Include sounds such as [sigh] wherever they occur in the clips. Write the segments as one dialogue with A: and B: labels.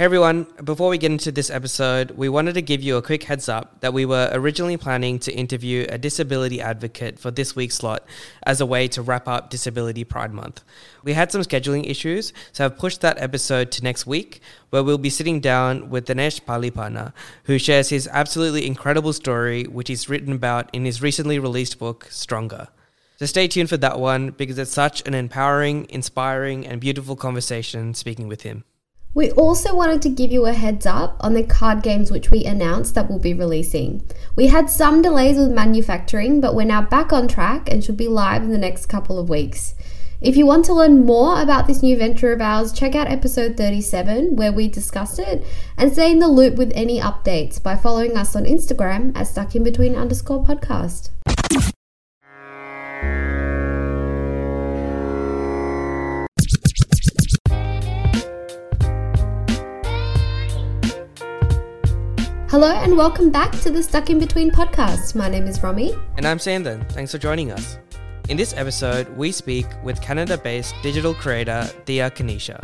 A: Hey everyone, before we get into this episode, we wanted to give you a quick heads up that we were originally planning to interview a disability advocate for this week's slot as a way to wrap up Disability Pride Month. We had some scheduling issues, so I've pushed that episode to next week, where we'll be sitting down with Dinesh Palipana, who shares his absolutely incredible story, which he's written about in his recently released book, Stronger. So stay tuned for that one because it's such an empowering, inspiring, and beautiful conversation speaking with him.
B: We also wanted to give you a heads up on the card games which we announced that we'll be releasing. We had some delays with manufacturing, but we're now back on track and should be live in the next couple of weeks. If you want to learn more about this new venture of ours, check out episode 37 where we discussed it and stay in the loop with any updates by following us on Instagram at stuckinbetween underscore podcast. Hello and welcome back to the Stuck in Between podcast. My name is Romy.
A: And I'm Sandon. Thanks for joining us. In this episode, we speak with Canada based digital creator Dia Kanisha.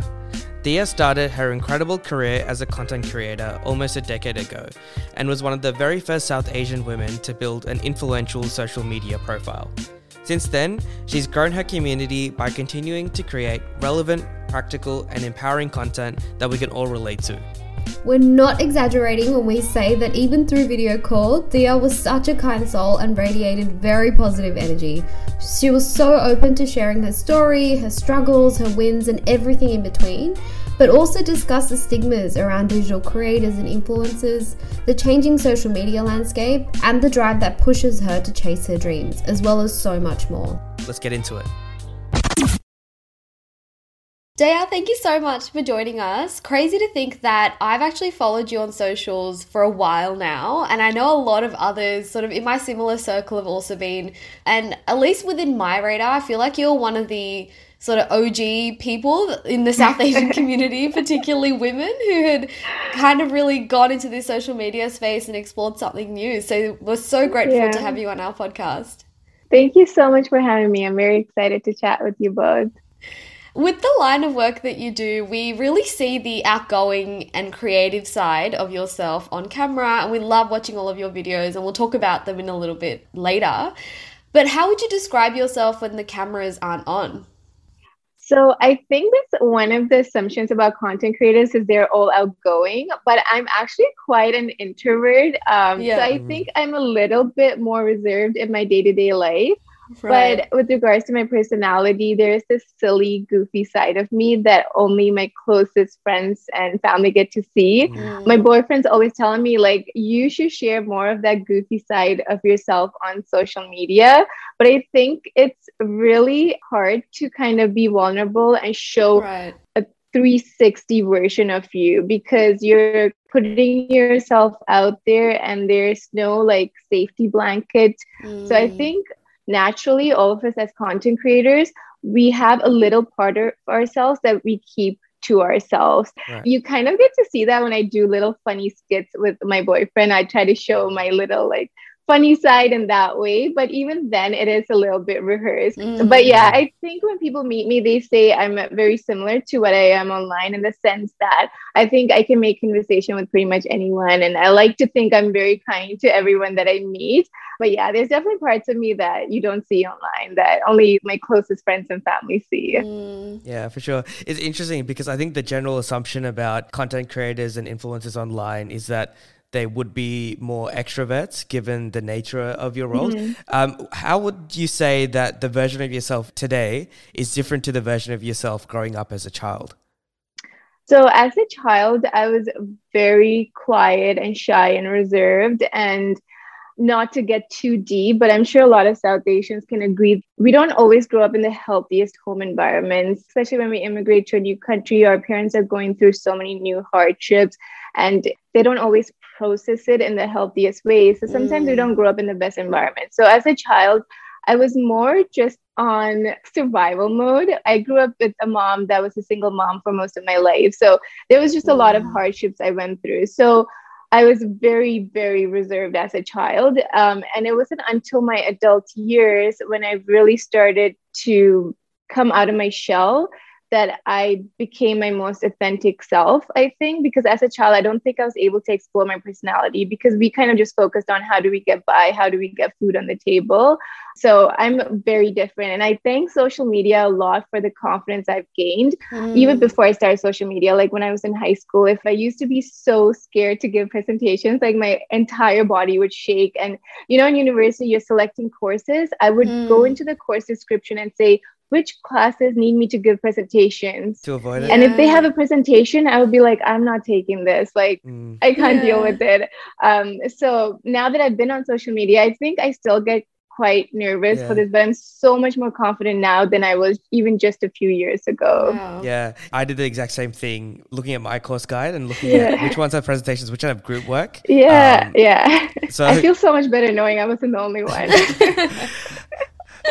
A: Dia started her incredible career as a content creator almost a decade ago and was one of the very first South Asian women to build an influential social media profile. Since then, she's grown her community by continuing to create relevant, practical, and empowering content that we can all relate to.
B: We're not exaggerating when we say that even through video call, Dia was such a kind soul and radiated very positive energy. She was so open to sharing her story, her struggles, her wins, and everything in between, but also discussed the stigmas around digital creators and influencers, the changing social media landscape, and the drive that pushes her to chase her dreams, as well as so much more.
A: Let's get into it.
B: Dia, thank you so much for joining us. Crazy to think that I've actually followed you on socials for a while now, and I know a lot of others sort of in my similar circle have also been, and at least within my radar, I feel like you're one of the sort of OG people in the South Asian [laughs] community, particularly women who had kind of really gone into this social media space and explored something new. So we're so grateful yeah. to have you on our podcast.
C: Thank you so much for having me. I'm very excited to chat with you both.
B: With the line of work that you do, we really see the outgoing and creative side of yourself on camera, and we love watching all of your videos, and we'll talk about them in a little bit later. But how would you describe yourself when the cameras aren't on?
C: So I think that's one of the assumptions about content creators is they're all outgoing, but I'm actually quite an introvert. Um, yeah. So I think I'm a little bit more reserved in my day to day life. Right. But with regards to my personality, there's this silly, goofy side of me that only my closest friends and family get to see. Mm. My boyfriend's always telling me, like, you should share more of that goofy side of yourself on social media. But I think it's really hard to kind of be vulnerable and show right. a 360 version of you because you're putting yourself out there and there's no like safety blanket. Mm. So I mm. think naturally, all of us as content creators, we have a little part of ourselves that we keep to ourselves. Right. You kind of get to see that when I do little funny skits with my boyfriend. I try to show my little like funny side in that way. But even then, it is a little bit rehearsed. Mm-hmm. But yeah, I think when people meet me, they say I'm very similar to what I am online in the sense that I think I can make conversation with pretty much anyone. And I like to think I'm very kind to everyone that I meet. But yeah, there's definitely parts of me that you don't see online that only my closest friends and family see.
A: Mm. Yeah, for sure. It's interesting because I think the general assumption about content creators and influencers online is that they would be more extroverts given the nature of your role. Mm-hmm. Um, how would you say that the version of yourself today is different to the version of yourself growing up as a child?
C: So, as a child, I was very quiet and shy and reserved. And not to get too deep, but I'm sure a lot of South Asians can agree. We don't always grow up in the healthiest home environments, especially when we immigrate to a new country. Our parents are going through so many new hardships and they don't always process it in the healthiest way. So sometimes mm. we don't grow up in the best environment. So as a child, I was more just on survival mode. I grew up with a mom that was a single mom for most of my life. So there was just a lot of mm. hardships I went through. So I was very, very reserved as a child. Um, and it wasn't until my adult years when I really started to come out of my shell that I became my most authentic self, I think, because as a child, I don't think I was able to explore my personality because we kind of just focused on how do we get by, how do we get food on the table. So I'm very different. And I thank social media a lot for the confidence I've gained, mm. even before I started social media. Like when I was in high school, if I used to be so scared to give presentations, like my entire body would shake. And, you know, in university, you're selecting courses. I would mm. go into the course description and say, which classes need me to give presentations
A: to avoid it
C: and if they have a presentation i would be like i'm not taking this like mm. i can't yeah. deal with it um, so now that i've been on social media i think i still get quite nervous yeah. for this but i'm so much more confident now than i was even just a few years ago
A: wow. yeah i did the exact same thing looking at my course guide and looking yeah. at which ones have presentations which have group work
C: yeah um, yeah so i feel so much better knowing i wasn't the only one [laughs] [laughs]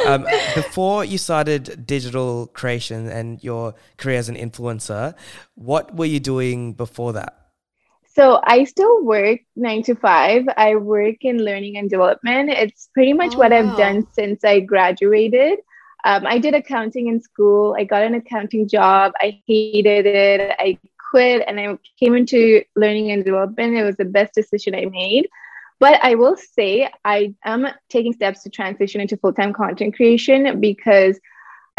A: um, before you started digital creation and your career as an influencer, what were you doing before that?
C: So I still work nine to five. I work in learning and development. It's pretty much oh, what wow. I've done since I graduated. Um, I did accounting in school. I got an accounting job. I hated it. I quit and I came into learning and development. It was the best decision I made. But I will say I am taking steps to transition into full time content creation because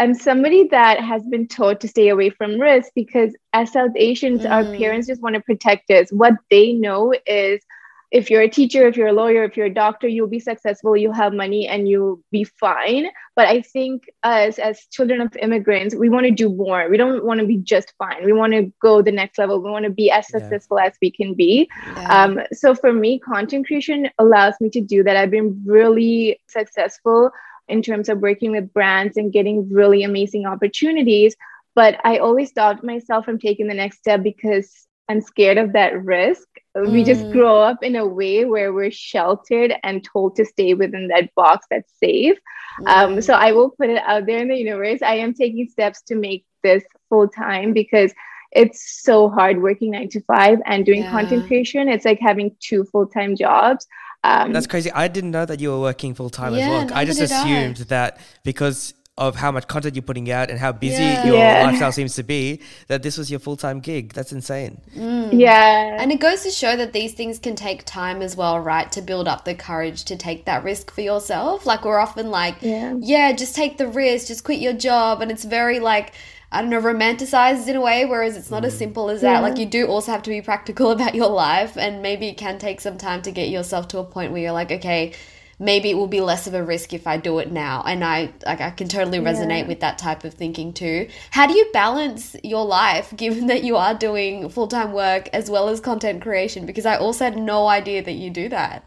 C: I'm somebody that has been taught to stay away from risk because as South Asians, mm. our parents just want to protect us. What they know is if you're a teacher, if you're a lawyer, if you're a doctor, you'll be successful, you'll have money, and you'll be fine. But I think us as children of immigrants, we want to do more. We don't want to be just fine. We want to go the next level. We want to be as yeah. successful as we can be. Yeah. Um, so for me, content creation allows me to do that. I've been really successful in terms of working with brands and getting really amazing opportunities. But I always stopped myself from taking the next step because I'm scared of that risk. Mm. We just mm. grow up in a way where we're sheltered and told to stay within that box that's safe. Um, mm. Um, so I will put it out there in the universe. I am taking steps to make this full time because it's so hard working nine to five and doing yeah. content creation. It's like having two full time jobs.
A: Um, That's crazy. I didn't know that you were working full time yeah, as well. I just assumed I. that because of how much content you're putting out and how busy yeah. your yeah. lifestyle seems to be that this was your full-time gig that's insane
C: mm. yeah
B: and it goes to show that these things can take time as well right to build up the courage to take that risk for yourself like we're often like yeah, yeah just take the risk just quit your job and it's very like I don't know, romanticized in a way, whereas it's not mm. as simple as yeah. that. Like, you do also have to be practical [laughs] about your life, and maybe it can take some time to get yourself to a point where you're like, okay, maybe it will be less of a risk if I do it now. And I like I can totally resonate yeah. with that type of thinking too. How do you balance your life [laughs] given that you are doing full-time work as well as content creation because I also had no idea that you do that.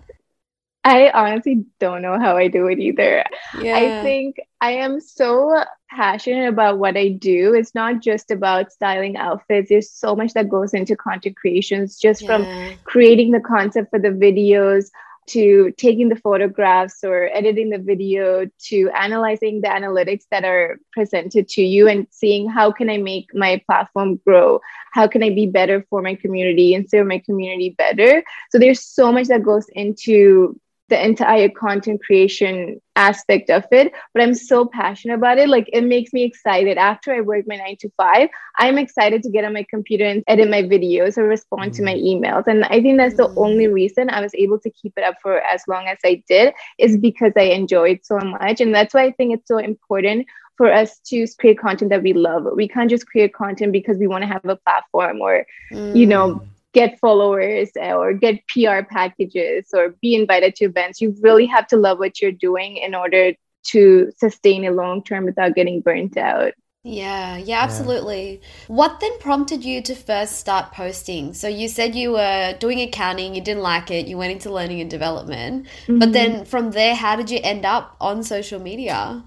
C: I honestly don't know how I do it either. Yeah. I think I am so passionate about what I do. It's not just about styling outfits. There's so much that goes into content creations, just yeah. from creating the concept for the videos, to taking the photographs or editing the video to analyzing the analytics that are presented to you and seeing how can i make my platform grow? How can i be better for my community and serve my community better? So there's so much that goes into the entire content creation aspect of it but i'm so passionate about it like it makes me excited after i work my 9 to 5 i'm excited to get on my computer and edit my videos or respond mm. to my mm. emails and i think that's the mm. only reason i was able to keep it up for as long as i did is because i enjoy it so much and that's why i think it's so important for us to create content that we love we can't just create content because we want to have a platform or mm. you know mm get followers or get PR packages or be invited to events. You really have to love what you're doing in order to sustain it long term without getting burnt out.
B: Yeah, yeah, absolutely. Yeah. What then prompted you to first start posting? So you said you were doing accounting, you didn't like it, you went into learning and development. Mm-hmm. But then from there, how did you end up on social media?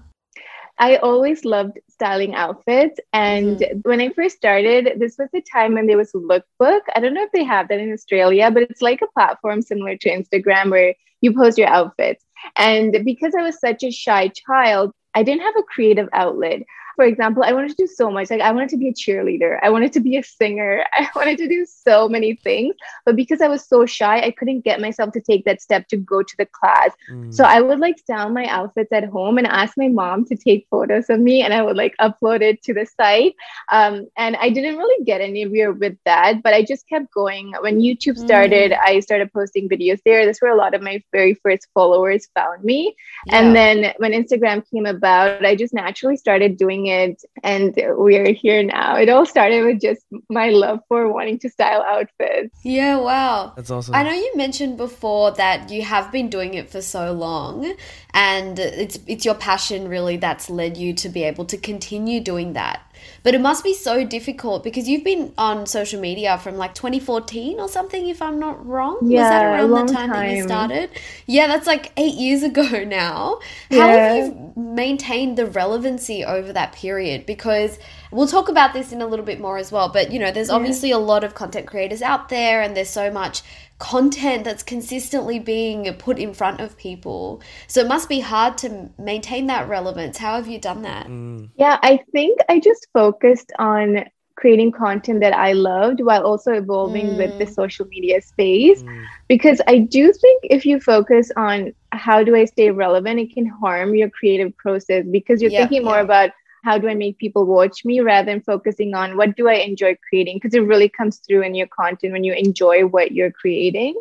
C: I always loved styling outfits. And mm-hmm. when I first started, this was the time when there was Lookbook. I don't know if they have that in Australia, but it's like a platform similar to Instagram where you post your outfits. And because I was such a shy child, I didn't have a creative outlet. For example, I wanted to do so much. Like I wanted to be a cheerleader. I wanted to be a singer. [laughs] I wanted to do so many things. But because I was so shy, I couldn't get myself to take that step to go to the class. Mm. So I would like style my outfits at home and ask my mom to take photos of me and I would like upload it to the site. Um, and I didn't really get anywhere with that, but I just kept going. When YouTube started, mm. I started posting videos there. That's where a lot of my very first followers found me. Yeah. And then when Instagram came about, I just naturally started doing it and we're here now. It all started with just my love for wanting to style outfits.
B: Yeah, wow.
A: That's awesome.
B: I know you mentioned before that you have been doing it for so long and it's it's your passion really that's led you to be able to continue doing that. But it must be so difficult because you've been on social media from like 2014 or something, if I'm not wrong.
C: Yeah, Was that
B: around
C: the time,
B: time, that you started? Yeah, that's like eight years ago [laughs] now. How have you maintained the relevancy over that period? Because we'll talk about this in a little bit more as well. But you know, there's obviously yeah. a lot of content creators out there, and there's so much content that's consistently being put in front of people. So it must be hard to maintain that relevance. How have you done that?
C: Mm. Yeah, I think I just focused on creating content that I loved while also evolving mm. with the mm. social media space. Mm. Because I do think if you focus on how do I stay relevant, it can harm your creative process because you're thinking more about how do I make people watch me rather than focusing on what do I enjoy creating? Because it really comes through in your content when you enjoy what you're creating.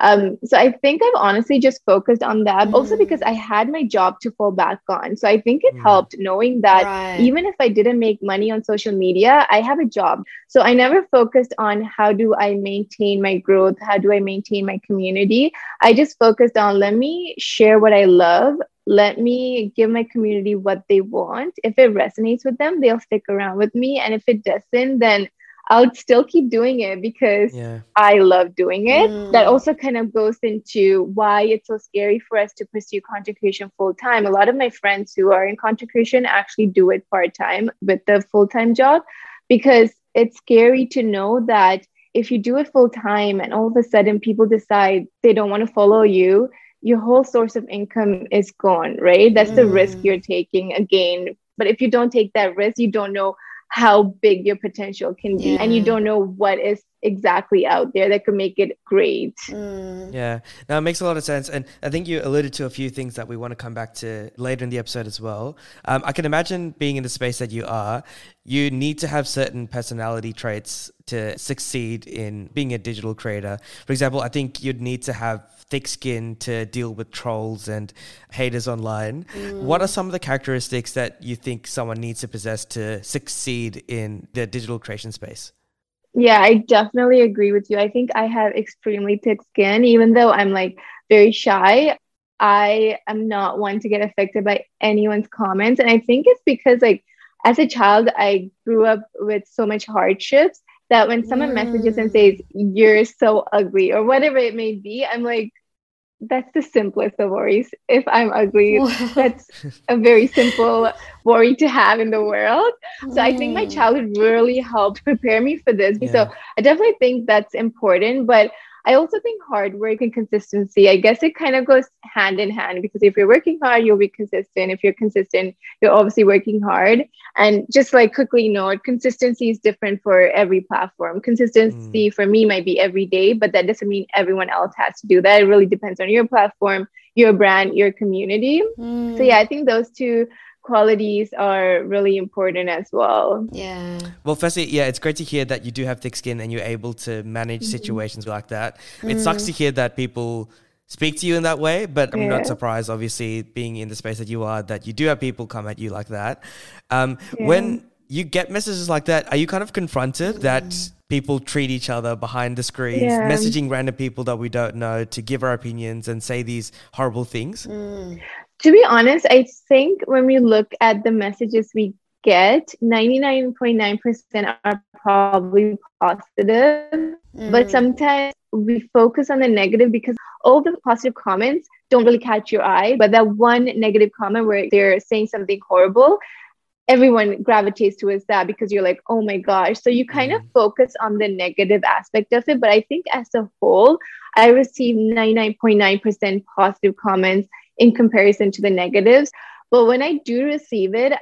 C: Um, so I think I've honestly just focused on that. Mm. Also because I had my job to fall back on. So I think it mm. helped knowing that right. even if I didn't make money on social media, I have a job. So I never focused on how do I maintain my growth? How do I maintain my community? I just focused on let me share what I love let me give my community what they want. If it resonates with them, they'll stick around with me. And if it doesn't, then I'll still keep doing it because yeah. I love doing it. Mm. That also kind of goes into why it's so scary for us to pursue content creation full time. A lot of my friends who are in content creation actually do it part time with the full time job because it's scary to know that if you do it full time and all of a sudden people decide they don't want to follow you, your whole source of income is gone, right? That's mm. the risk mm. you're taking again. But if you don't take that risk, you don't know how big your potential can be yeah. and you don't know what is exactly out there that could make it great
A: mm. yeah now it makes a lot of sense and i think you alluded to a few things that we want to come back to later in the episode as well um, i can imagine being in the space that you are you need to have certain personality traits to succeed in being a digital creator for example i think you'd need to have thick skin to deal with trolls and haters online. Mm. What are some of the characteristics that you think someone needs to possess to succeed in the digital creation space?
C: Yeah, I definitely agree with you. I think I have extremely thick skin, even though I'm like very shy. I am not one to get affected by anyone's comments. And I think it's because, like, as a child, I grew up with so much hardships that when someone mm. messages and says, You're so ugly, or whatever it may be, I'm like, that's the simplest of worries. If I'm ugly, [laughs] that's a very simple worry to have in the world. So I think my mm. childhood really helped prepare me for this. Yeah. So I definitely think that's important. But I also think hard work and consistency, I guess it kind of goes hand in hand because if you're working hard, you'll be consistent. If you're consistent, you're obviously working hard. And just like quickly note, consistency is different for every platform. Consistency mm. for me might be every day, but that doesn't mean everyone else has to do that. It really depends on your platform, your brand, your community. Mm. So yeah, I think those two qualities are really important as well.
B: Yeah.
A: Well, firstly, yeah, it's great to hear that you do have thick skin and you're able to manage mm-hmm. situations like that. Mm. It sucks to hear that people speak to you in that way, but I'm yeah. not surprised, obviously, being in the space that you are, that you do have people come at you like that. Um, yeah. When you get messages like that, are you kind of confronted mm. that people treat each other behind the screens, yeah. messaging random people that we don't know to give our opinions and say these horrible things?
C: Mm to be honest, I think when we look at the messages we get, 99.9% are probably positive. Mm. But sometimes we focus on the negative because all the positive comments don't really catch your eye. But that one negative comment where they're saying something horrible, everyone gravitates towards that because you're like, oh my gosh. So you kind of mm. focus on the negative aspect of it. But I think as a whole, I received 99.9% positive comments in comparison to the negatives. But when I do receive it,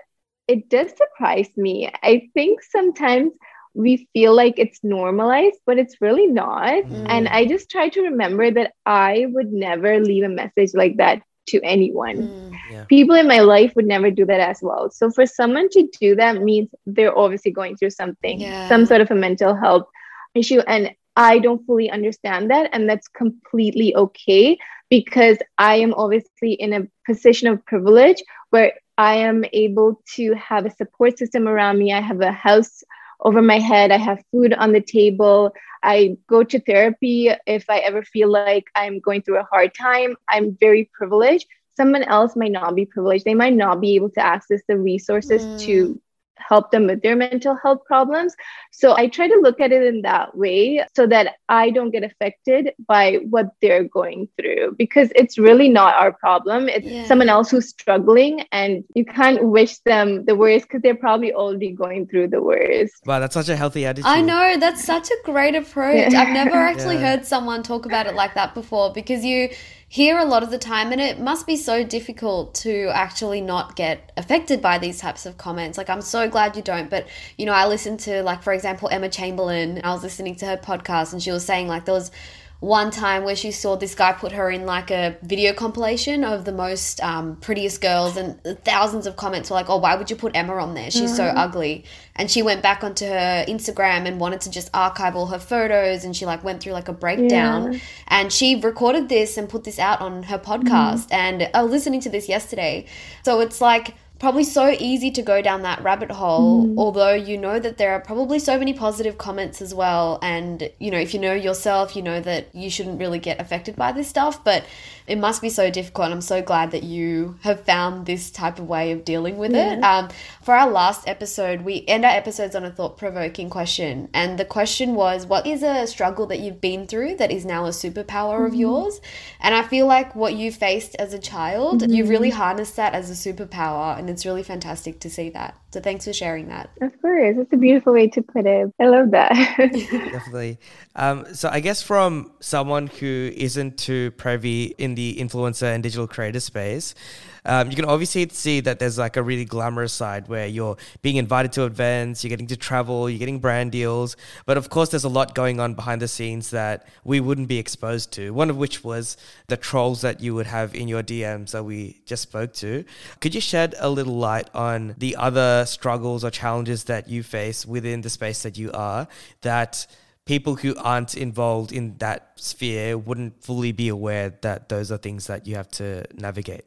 C: it does surprise me. I think sometimes we feel like it's normalized, but it's really not. Mm. And I just try to remember that I would never leave a message like that to anyone. Mm. Yeah. People in my life would never do that as well. So for someone to do that means they're obviously going through something, yeah. some sort of a mental health issue. And I don't fully understand that. And that's completely okay because I am obviously in a position of privilege where I am able to have a support system around me. I have a house over my head. I have food on the table. I go to therapy if I ever feel like I'm going through a hard time. I'm very privileged. Someone else might not be privileged. They might not be able to access the resources mm. to help them with their mental health problems. So I try to look at it in that way so that I don't get affected by what they're going through because it's really not our problem. It's yeah. someone else who's struggling and you can't wish them the worst because they're probably already going through the worst.
A: Wow, that's such a healthy attitude.
B: I know, that's such a great approach. Yeah. I've never [laughs] actually yeah. heard someone talk about it like that before because you hear a lot of the time and it must be so difficult to actually not get affected by these types of comments. Like i'm so glad you don't but you know i listened to like for example emma chamberlain i was listening to her podcast and she was saying like there was one time where she saw this guy put her in like a video compilation of the most um, prettiest girls and thousands of comments were like oh why would you put emma on there she's mm-hmm. so ugly and she went back onto her instagram and wanted to just archive all her photos and she like went through like a breakdown yeah. and she recorded this and put this out on her podcast mm-hmm. and i was listening to this yesterday so it's like probably so easy to go down that rabbit hole mm. although you know that there are probably so many positive comments as well and you know if you know yourself you know that you shouldn't really get affected by this stuff but it must be so difficult. And I'm so glad that you have found this type of way of dealing with yeah. it. Um, for our last episode, we end our episodes on a thought provoking question. And the question was, What is a struggle that you've been through that is now a superpower mm-hmm. of yours? And I feel like what you faced as a child, mm-hmm. you really harnessed that as a superpower. And it's really fantastic to see that. So thanks for sharing that.
C: Of course. It's a beautiful way to put it. I love that. [laughs]
A: Definitely. Um, so I guess from someone who isn't too privy in the influencer and digital creator space, um, you can obviously see that there's like a really glamorous side where you're being invited to events, you're getting to travel, you're getting brand deals. But of course, there's a lot going on behind the scenes that we wouldn't be exposed to. One of which was the trolls that you would have in your DMs that we just spoke to. Could you shed a little light on the other struggles or challenges that you face within the space that you are that people who aren't involved in that sphere wouldn't fully be aware that those are things that you have to navigate?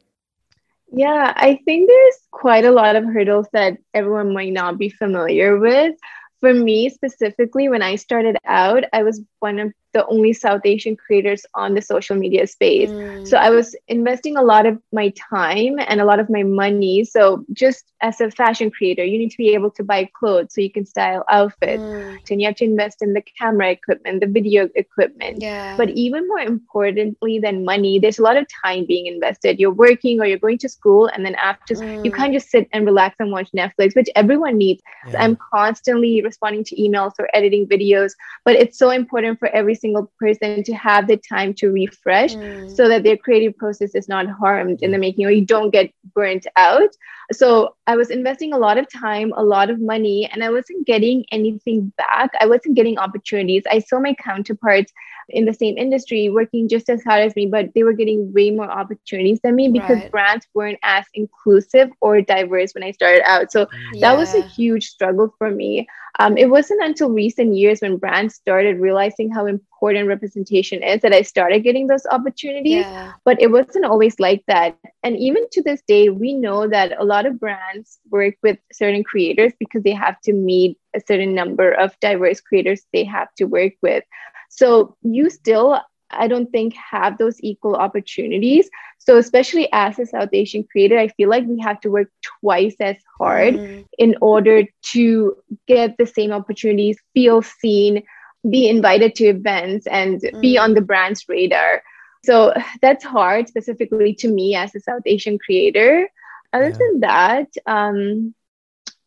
C: Yeah, I think there's quite a lot of hurdles that everyone might not be familiar with. For me specifically, when I started out, I was one of the only South Asian creators on the social media space. Mm. So I was investing a lot of my time and a lot of my money. So just as a fashion creator, you need to be able to buy clothes so you can style outfits. Mm. And you have to invest in the camera equipment, the video equipment.
B: Yeah.
C: But even more importantly than money, there's a lot of time being invested. You're working or you're going to school, and then after mm. you can't just sit and relax and watch Netflix, which everyone needs. Yeah. So I'm constantly responding to emails or editing videos, but it's so important for every single person to have the time to refresh mm. so that their creative process is not harmed in the making or you don't get burnt out. So I was investing a lot of time, a lot of money, and I wasn't getting anything back. I wasn't getting opportunities. I saw my counterparts in the same industry working just as hard as me, but they were getting way more opportunities than me because right. brands weren't as inclusive or diverse when I started out. So yeah. that was a huge struggle for me. Um, it wasn't until recent years when brands started realizing how important representation is that I started getting those opportunities. Yeah. But it wasn't always like that. And even to this day, we know that a lot of brands work with certain creators because they have to meet a certain number of diverse creators they have to work with. So you still, I don't think, have those equal opportunities. So, especially as a South Asian creator, I feel like we have to work twice as hard mm. in order to get the same opportunities, feel seen, be invited to events, and mm. be on the brand's radar. So, that's hard, specifically to me as a South Asian creator. Other yeah. than that, um,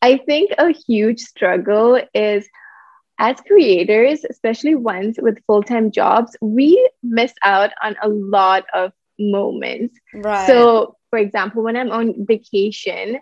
C: I think a huge struggle is as creators, especially ones with full time jobs, we miss out on a lot of moments. Right. So, for example, when I'm on vacation,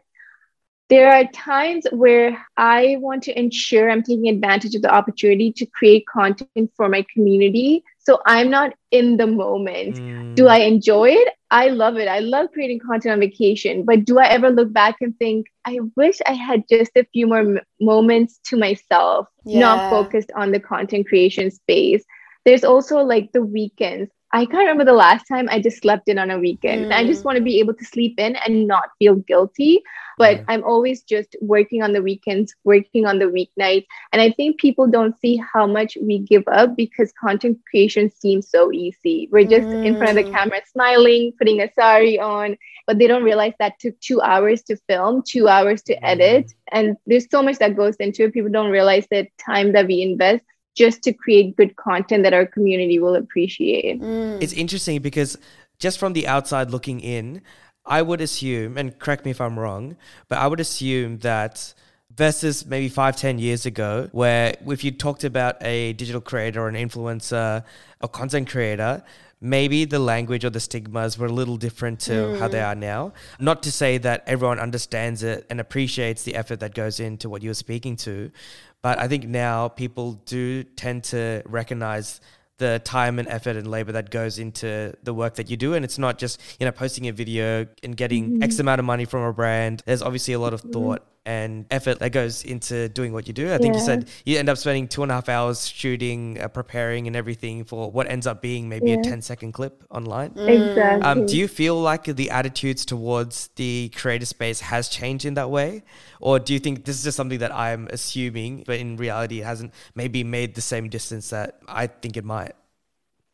C: there are times where I want to ensure I'm taking advantage of the opportunity to create content for my community. So I'm not in the moment. Mm. Do I enjoy it? I love it. I love creating content on vacation. But do I ever look back and think, I wish I had just a few more m- moments to myself, yeah. not focused on the content creation space? There's also like the weekends. I can't remember the last time I just slept in on a weekend. Mm. I just mm. want to be able to sleep in and not feel guilty. But yeah. I'm always just working on the weekends, working on the weeknights. And I think people don't see how much we give up because content creation seems so easy. We're just mm. in front of the mm. camera smiling, putting a sari on, but they don't realize that took two hours to film, two hours to edit. Mm. And there's so much that goes into it. People don't realize the time that we invest just to create good content that our community will appreciate.
A: Mm. It's interesting because just from the outside looking in, I would assume, and correct me if I'm wrong, but I would assume that versus maybe five, ten years ago, where if you talked about a digital creator or an influencer or content creator, maybe the language or the stigmas were a little different to mm. how they mm. are now. Not to say that everyone understands it and appreciates the effort that goes into what you're speaking to, but I think now people do tend to recognize the time and effort and labor that goes into the work that you do and it's not just you know posting a video and getting mm-hmm. x amount of money from a brand there's obviously a lot of mm-hmm. thought and effort that goes into doing what you do. I think yeah. you said you end up spending two and a half hours shooting, uh, preparing, and everything for what ends up being maybe yeah. a 10 second clip online.
C: Mm. Exactly.
A: Um, do you feel like the attitudes towards the creator space has changed in that way? Or do you think this is just something that I'm assuming, but in reality, it hasn't maybe made the same distance that I think it might?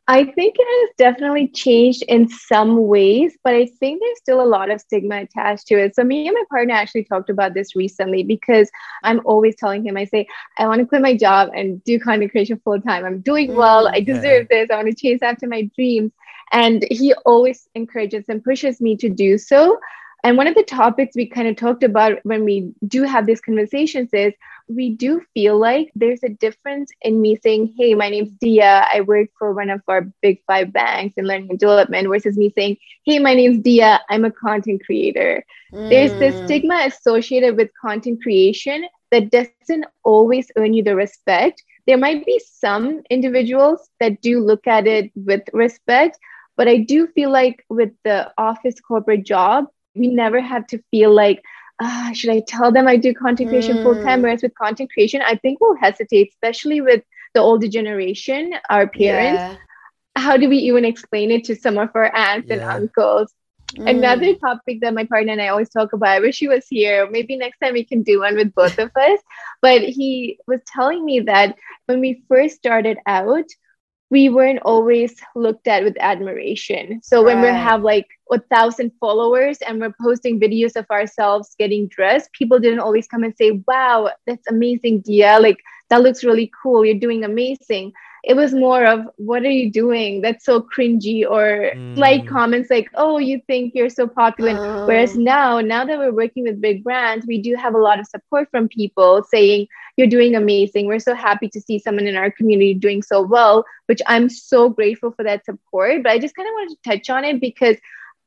C: I think it has definitely changed in some ways, but I think there's still a lot of stigma attached to it. So, me and my partner actually talked about this recently because I'm always telling him, I say, I want to quit my job and do content creation full time. I'm doing well. I deserve this. I want to chase after my dreams. And he always encourages and pushes me to do so. And one of the topics we kind of talked about when we do have these conversations is we do feel like there's a difference in me saying, Hey, my name's Dia. I work for one of our big five banks in learning and development, versus me saying, Hey, my name's Dia. I'm a content creator. Mm. There's this mm. stigma associated with content creation that doesn't always earn you the respect. There might be some individuals that do look at it with respect, but I do feel like with the office corporate job, we never have to feel like, uh, should I tell them I do content creation mm. full time? Whereas with content creation, I think we'll hesitate, especially with the older generation, our parents. Yeah. How do we even explain it to some of our aunts yeah. and uncles? Mm. Another topic that my partner and I always talk about, I wish he was here. Maybe next time we can do one with both of us. But he was telling me that when we first started out, we weren't always looked at with admiration. So when right. we have like a thousand followers and we're posting videos of ourselves getting dressed, people didn't always come and say, "Wow, that's amazing, Dia! Like that looks really cool. You're doing amazing." It was more of what are you doing that's so cringy or mm. like comments like oh you think you're so popular oh. whereas now now that we're working with big brands we do have a lot of support from people saying you're doing amazing we're so happy to see someone in our community doing so well which i'm so grateful for that support but i just kind of wanted to touch on it because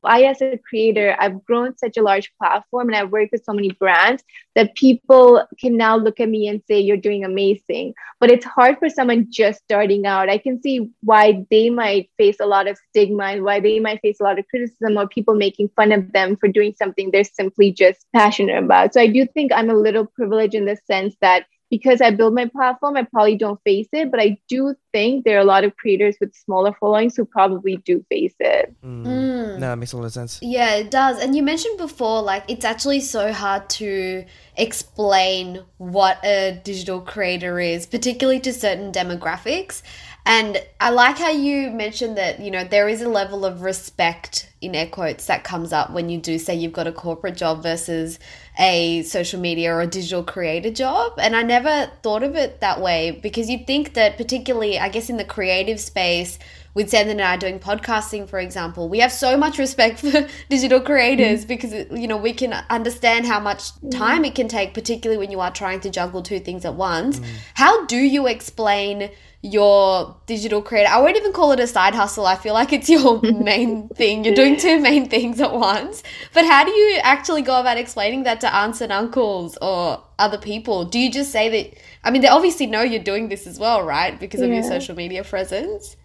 C: I, as a creator, I've grown such a large platform and I've worked with so many brands that people can now look at me and say, You're doing amazing. But it's hard for someone just starting out. I can see why they might face a lot of stigma and why they might face a lot of criticism or people making fun of them for doing something they're simply just passionate about. So I do think I'm a little privileged in the sense that because I build my platform, I probably don't face it, but I do think there are a lot of creators with smaller followings who probably do face it.
A: Mm. Mm. No, it makes a lot of sense.
B: Yeah, it does. And you mentioned before, like, it's actually so hard to explain what a digital creator is, particularly to certain demographics. And I like how you mentioned that, you know, there is a level of respect in air quotes that comes up when you do say you've got a corporate job versus a social media or a digital creator job. And I never thought of it that way because you'd think that, particularly, I guess, in the creative space, with Sandon and I doing podcasting, for example, we have so much respect for [laughs] digital creators mm. because you know we can understand how much time mm. it can take, particularly when you are trying to juggle two things at once. Mm. How do you explain your digital creator. I won't even call it a side hustle. I feel like it's your [laughs] main thing. You're doing two main things at once. But how do you actually go about explaining that to aunts and uncles or other people? Do you just say that? I mean, they obviously know you're doing this as well, right? Because of yeah. your social media presence.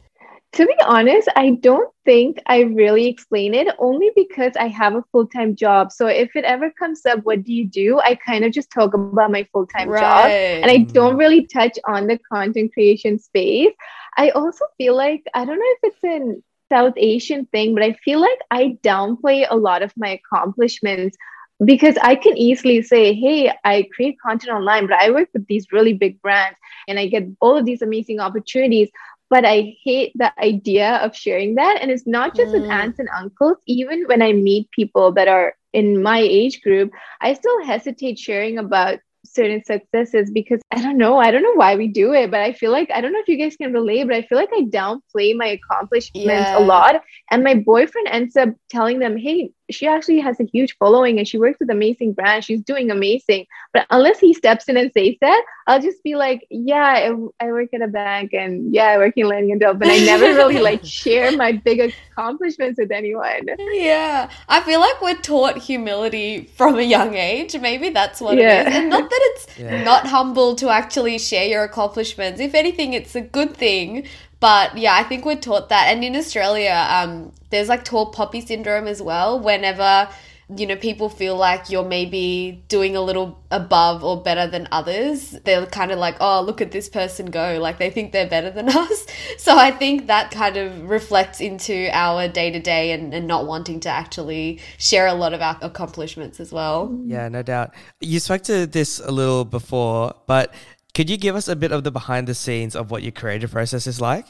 C: To be honest, I don't think I really explain it only because I have a full time job. So if it ever comes up, what do you do? I kind of just talk about my full time right. job and I mm-hmm. don't really touch on the content creation space. I also feel like, I don't know if it's an South Asian thing, but I feel like I downplay a lot of my accomplishments because I can easily say, hey, I create content online, but I work with these really big brands and I get all of these amazing opportunities but I hate the idea of sharing that. And it's not just mm. with aunts and uncles, even when I meet people that are in my age group, I still hesitate sharing about certain successes because I don't know. I don't know why we do it, but I feel like I don't know if you guys can relate, but I feel like I downplay my accomplishments yeah. a lot. And my boyfriend ends up telling them, hey, she actually has a huge following and she works with amazing brands. She's doing amazing. But unless he steps in and says that, I'll just be like, yeah, I, I work at a bank and yeah, I work in learning and dev. But I never really [laughs] like share my big accomplishments with anyone.
B: Yeah. I feel like we're taught humility from a young age. Maybe that's what yeah. it is. And not that it's [laughs] yeah. not humble to actually share your accomplishments. If anything, it's a good thing. But yeah, I think we're taught that. And in Australia, um, there's like tall poppy syndrome as well. Whenever you know people feel like you're maybe doing a little above or better than others they're kind of like oh look at this person go like they think they're better than [laughs] us so i think that kind of reflects into our day to day and not wanting to actually share a lot of our accomplishments as well
A: yeah no doubt you spoke to this a little before but could you give us a bit of the behind the scenes of what your creative process is like?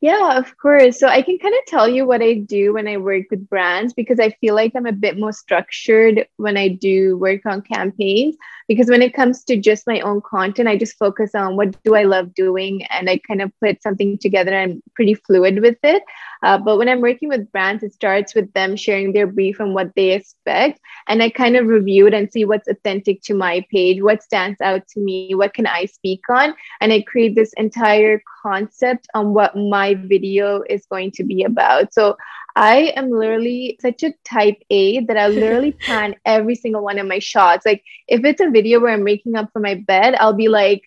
C: Yeah, of course. So I can kind of tell you what I do when I work with brands because I feel like I'm a bit more structured when I do work on campaigns. Because when it comes to just my own content, I just focus on what do I love doing and I kind of put something together. I'm pretty fluid with it. Uh, but when I'm working with brands, it starts with them sharing their brief and what they expect. And I kind of review it and see what's authentic to my page, what stands out to me, what can I speak on. And I create this entire concept on what my video is going to be about. So I am literally such a type A that I literally [laughs] plan every single one of my shots. Like if it's a video where I'm making up for my bed, I'll be like,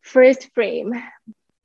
C: first frame,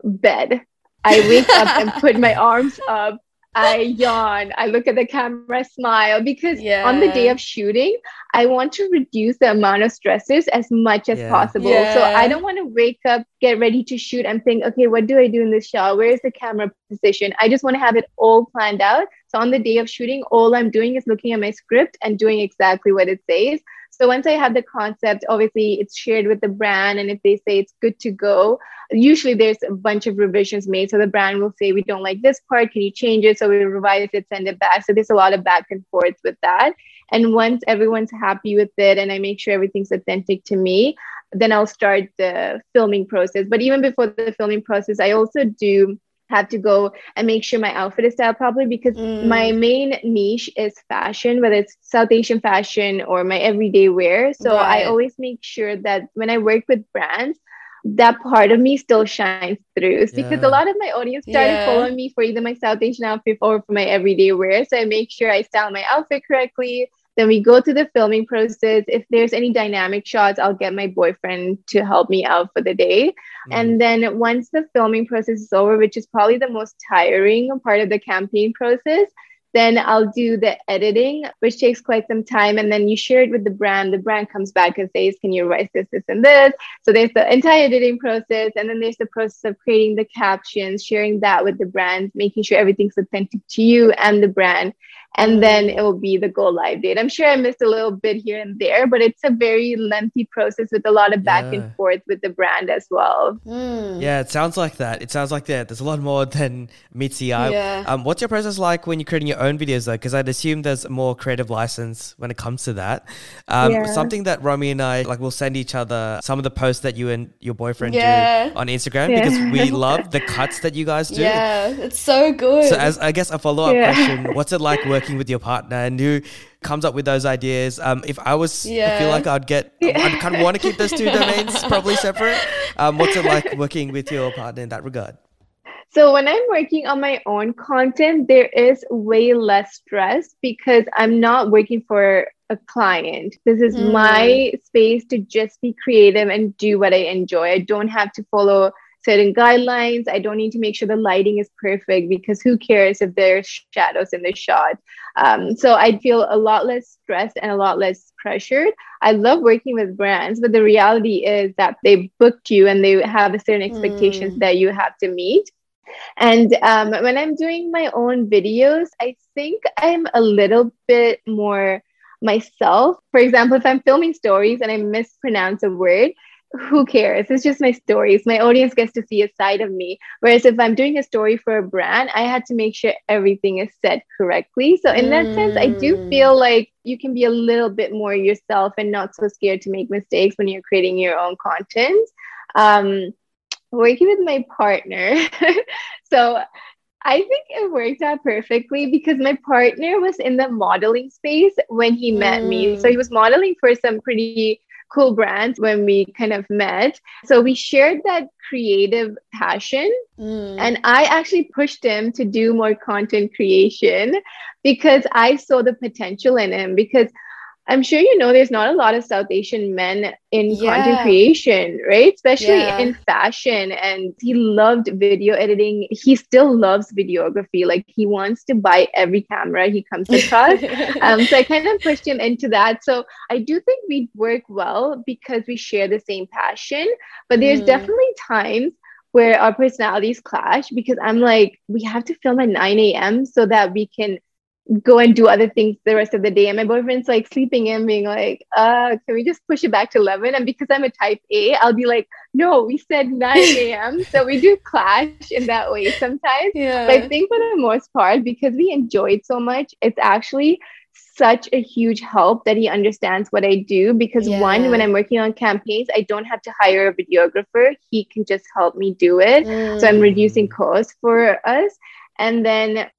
C: bed. I wake up and put my [laughs] arms up I yawn, I look at the camera, smile because yeah. on the day of shooting, I want to reduce the amount of stressors as much as yeah. possible. Yeah. So I don't want to wake up, get ready to shoot, and think, okay, what do I do in this shot? Where is the camera position? I just want to have it all planned out. So on the day of shooting, all I'm doing is looking at my script and doing exactly what it says. So once I have the concept, obviously it's shared with the brand. And if they say it's good to go, usually there's a bunch of revisions made. So the brand will say, we don't like this part. Can you change it? So we revise it, send it back. So there's a lot of back and forth with that. And once everyone's happy with it and I make sure everything's authentic to me, then I'll start the filming process. But even before the filming process, I also do have to go and make sure my outfit is styled properly because mm. my main niche is fashion, whether it's South Asian fashion or my everyday wear. So right. I always make sure that when I work with brands, that part of me still shines through yeah. because a lot of my audience started yeah. following me for either my South Asian outfit or for my everyday wear. So I make sure I style my outfit correctly. Then we go through the filming process. If there's any dynamic shots, I'll get my boyfriend to help me out for the day. Mm. And then once the filming process is over, which is probably the most tiring part of the campaign process, then I'll do the editing, which takes quite some time. And then you share it with the brand. The brand comes back and says, Can you write this, this, and this? So there's the entire editing process. And then there's the process of creating the captions, sharing that with the brand, making sure everything's authentic to you and the brand and then it will be the go live date. I'm sure I missed a little bit here and there, but it's a very lengthy process with a lot of back yeah. and forth with the brand as well.
A: Mm. Yeah, it sounds like that. It sounds like that. There's a lot more than meets the eye. Yeah. Um, what's your process like when you're creating your own videos though? Because I'd assume there's more creative license when it comes to that. Um, yeah. Something that Romy and I like, we'll send each other some of the posts that you and your boyfriend yeah. do on Instagram because we [laughs] love the cuts that you guys do.
B: Yeah, it's so good.
A: So as I guess a follow up question, what's it like working with your partner and who comes up with those ideas. Um, if I was, yeah. I feel like I'd get, I'd kind of want to keep those two domains probably separate. [laughs] Um, what's it like working with your partner in that regard?
C: So when I'm working on my own content, there is way less stress because I'm not working for a client. This is mm. my space to just be creative and do what I enjoy. I don't have to follow certain guidelines. I don't need to make sure the lighting is perfect because who cares if there's shadows in the shot? Um, so I feel a lot less stressed and a lot less pressured. I love working with brands, but the reality is that they booked you and they have a certain expectations mm. that you have to meet. And um, when I'm doing my own videos, I think I'm a little bit more myself. For example, if I'm filming stories and I mispronounce a word, who cares? It's just my stories. My audience gets to see a side of me. Whereas if I'm doing a story for a brand, I had to make sure everything is said correctly. So, in that mm. sense, I do mm. feel like you can be a little bit more yourself and not so scared to make mistakes when you're creating your own content. Um, working with my partner. [laughs] so I think it worked out perfectly because my partner was in the modeling space when he met mm. me. So he was modeling for some pretty cool brands when we kind of met. So we shared that creative passion. Mm. And I actually pushed him to do more content creation because I saw the potential in him. Because I'm sure you know there's not a lot of South Asian men in yeah. content creation, right? Especially yeah. in fashion. And he loved video editing. He still loves videography. Like he wants to buy every camera he comes [laughs] across. um, so I kind of pushed him into that. So I do think we work well because we share the same passion. But there's mm. definitely times where our personalities clash because I'm like, we have to film at 9 a.m. so that we can go and do other things the rest of the day. And my boyfriend's like sleeping in, being like, uh, can we just push it back to 11? And because I'm a type A, I'll be like, no, we said 9 [laughs] a.m. so we do clash in that way sometimes. Yeah. But I think for the most part, because we enjoy it so much, it's actually such a huge help that he understands what I do. Because yeah. one, when I'm working on campaigns, I don't have to hire a videographer. He can just help me do it. Mm. So I'm reducing mm. costs for us. And then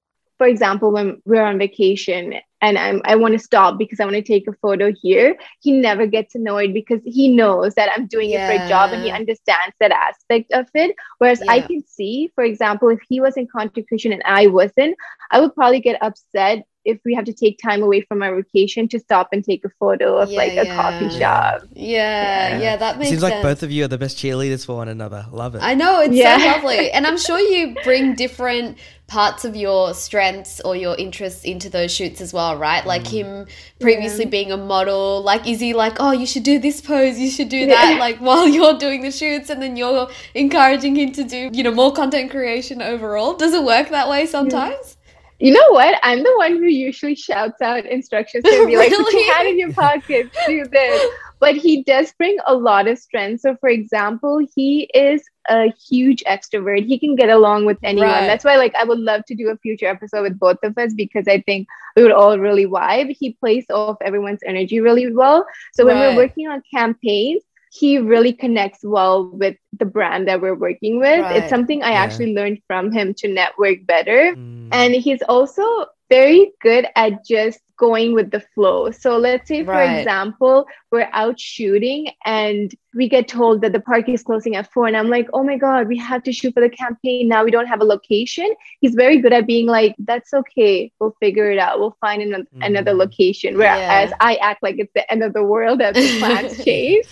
C: for example, when we're on vacation and I'm, I want to stop because I want to take a photo here, he never gets annoyed because he knows that I'm doing yeah. it for a job and he understands that aspect of it. Whereas yeah. I can see, for example, if he was in content creation and I wasn't, I would probably get upset if we have to take time away from our vacation to stop and take a photo of yeah, like a yeah. coffee shop.
B: Yeah, yeah, yeah, that makes
A: Seems
B: sense.
A: like both of you are the best cheerleaders for one another. Love it.
B: I know, it's yeah. so lovely. And I'm sure you bring different parts of your strengths or your interests into those shoots as well, right? Like mm. him previously being a model, like is he like, oh, you should do this pose, you should do that, like [laughs] while you're doing the shoots, and then you're encouraging him to do, you know, more content creation overall. Does it work that way sometimes?
C: You know what? I'm the one who usually shouts out instructions to be really? like, put your hand in [laughs] your pocket, do this. But he does bring a lot of strength. So, for example, he is a huge extrovert. He can get along with anyone. Right. That's why, like, I would love to do a future episode with both of us because I think we would all really vibe. He plays off everyone's energy really well. So, when right. we're working on campaigns, he really connects well with the brand that we're working with. Right. It's something I yeah. actually learned from him to network better. Mm. And he's also very good at just going with the flow. So let's say, for right. example, we're out shooting and we get told that the park is closing at four. And I'm like, oh my God, we have to shoot for the campaign. Now we don't have a location. He's very good at being like, that's okay. We'll figure it out. We'll find an- mm. another location. Whereas yeah. I act like it's the end of the world as the plans [laughs] change.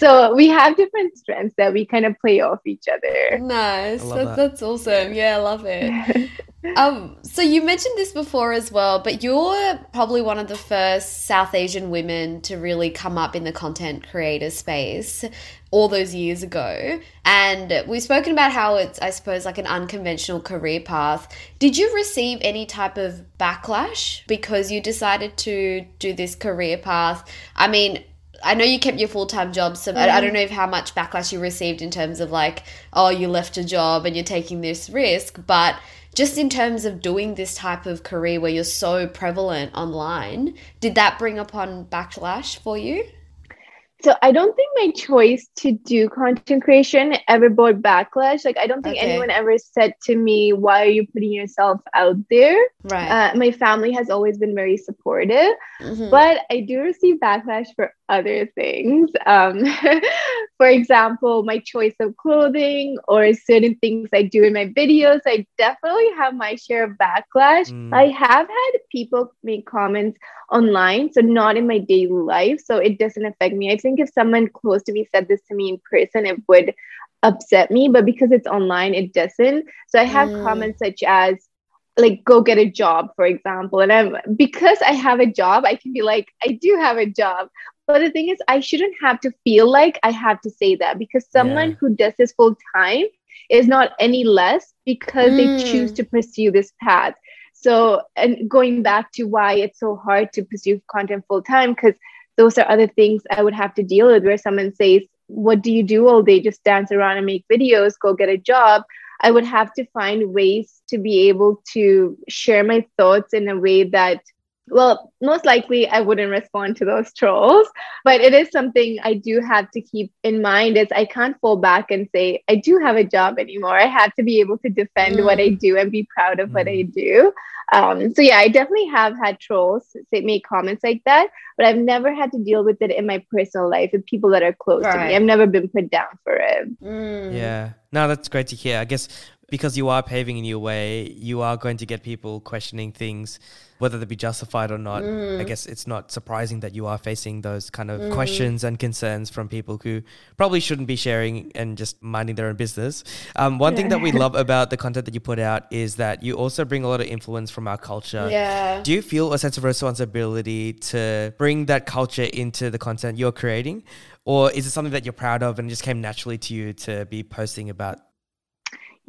C: So we have different strengths that we kind of play off each other.
B: Nice. That, that. That's awesome. Yeah, I love it. [laughs] um, so you mentioned this before as well, but you're probably one of the first South Asian women to really come up in the content creator space all those years ago. And we've spoken about how it's, I suppose, like an unconventional career path. Did you receive any type of backlash because you decided to do this career path? I mean, I know you kept your full time job, so mm. I, I, don't know if how much backlash you received in terms of like, oh, you left a job and you're taking this risk, but just in terms of doing this type of career where you're so prevalent online, did that bring upon backlash for you?
C: So I don't think my choice to do content creation ever brought backlash. Like I don't think okay. anyone ever said to me, "Why are you putting yourself out there?"
B: Right.
C: Uh, my family has always been very supportive, mm-hmm. but I do receive backlash for other things. Um, [laughs] for example, my choice of clothing or certain things I do in my videos. I definitely have my share of backlash. Mm. I have had people make comments online, so not in my daily life, so it doesn't affect me. I think think if someone close to me said this to me in person, it would upset me. But because it's online, it doesn't. So I have mm. comments such as, like go get a job for example and i'm because i have a job i can be like i do have a job but the thing is i shouldn't have to feel like i have to say that because someone yeah. who does this full time is not any less because mm. they choose to pursue this path so and going back to why it's so hard to pursue content full time because those are other things I would have to deal with where someone says, What do you do all day? Just dance around and make videos, go get a job. I would have to find ways to be able to share my thoughts in a way that well, most likely I wouldn't respond to those [laughs] trolls, but it is something I do have to keep in mind is I can't fall back and say I do have a job anymore. I have to be able to defend mm. what I mm. do and be proud of mm. what I mm. do. Um, so yeah, I definitely have had trolls say make comments like that, but I've never had to deal with it in my personal life with people that are close right. to me. I've never been put down for it.
A: Mm. Yeah, no, that's great to hear. I guess because you are paving a new way, you are going to get people questioning things, whether they be justified or not. Mm. I guess it's not surprising that you are facing those kind of mm. questions and concerns from people who probably shouldn't be sharing and just minding their own business. Um, one yeah. thing that we love [laughs] about the content that you put out is that you also bring a lot of influence from our culture.
B: Yeah.
A: Do you feel a sense of responsibility to bring that culture into the content you're creating? Or is it something that you're proud of and just came naturally to you to be posting about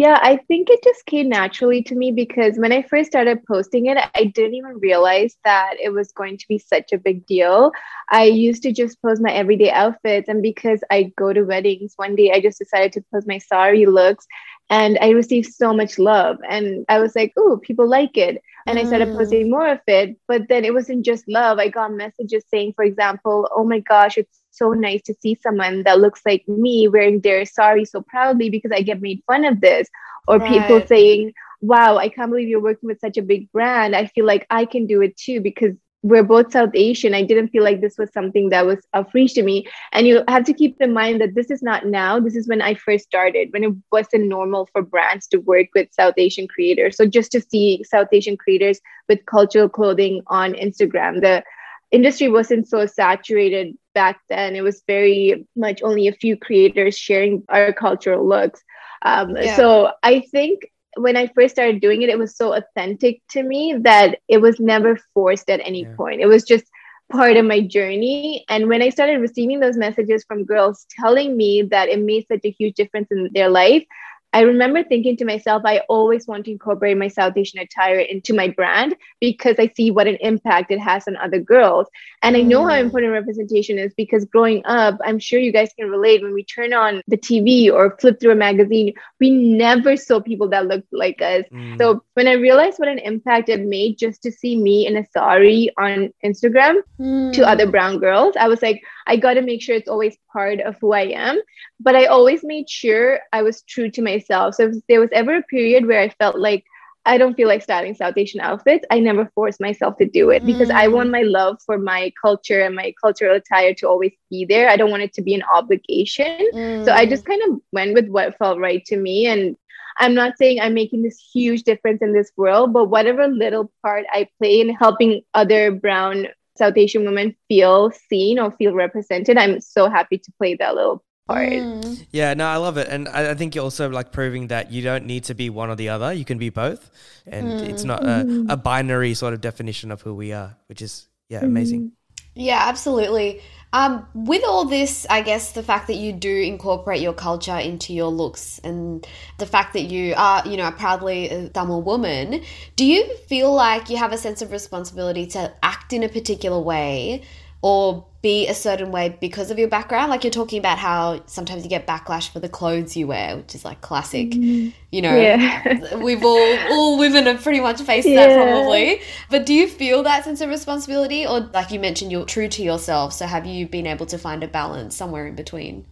C: yeah, I think it just came naturally to me because when I first started posting it, I didn't even realize that it was going to be such a big deal. I used to just post my everyday outfits, and because I go to weddings, one day I just decided to post my sari looks, and I received so much love. And I was like, oh, people like it. And mm. I started mm. posting more of it. But then it wasn't just love. I got messages saying, for example, oh my gosh, it's so nice to see someone that looks like me wearing their sari so proudly because I get made fun of this. Or right. people saying, wow, I can't believe you're working with such a big brand. I feel like I can do it too because we're both South Asian. I didn't feel like this was something that was a free to me. And you have to keep in mind that this is not now. This is when I first started, when it wasn't normal for brands to work with South Asian creators. So just to see South Asian creators with cultural clothing on Instagram, the industry wasn't so saturated back then. It was very much only a few creators sharing our cultural looks. Um, yeah. So I think when I first started doing it, it was so authentic to me that it was never forced at any yeah. point. It was just part of my journey. And when I started receiving those messages from girls telling me that it made such a huge difference in their life, I remember thinking to myself, I always want to incorporate my South Asian attire into my brand because I see what an impact it has on other girls. And I know mm. how important representation is because growing up, I'm sure you guys can relate when we turn on the TV or flip through a magazine, we never saw people that looked like us. Mm. So when I realized what an impact it made just to see me in a sari on Instagram mm. to other brown girls, I was like, I got to make sure it's always part of who I am. But I always made sure I was true to myself. So if there was ever a period where I felt like I don't feel like styling South Asian outfits, I never forced myself to do it because mm. I want mm. my love for my culture and my cultural attire to always be there. I don't want it to be an obligation. Mm. So I just kind of went with what felt right to me. And I'm not saying I'm making this huge difference in this world, but whatever little part I play in helping other brown South Asian women feel seen or feel represented, I'm so happy to play that little part. Mm.
A: Yeah, no, I love it. And I, I, think you're also like proving that you don't need to be one or the other. You can be both. And mm. it's not a, a, binary sort of definition of who we are, which is, yeah, amazing. Mm-hmm.
B: Yeah, absolutely. Um, with all this, I guess the fact that you do incorporate your culture into your looks and the fact that you are, you know, proudly a Tamil woman, do you feel like you have a sense of responsibility to act in a particular way or be a certain way because of your background? Like you're talking about how sometimes you get backlash for the clothes you wear, which is like classic. Mm-hmm. You know, yeah. [laughs] we've all all women have pretty much faced yeah. that probably. But do you feel that sense of responsibility, or like you mentioned, you're true to yourself? So have you been able to find a balance somewhere in between?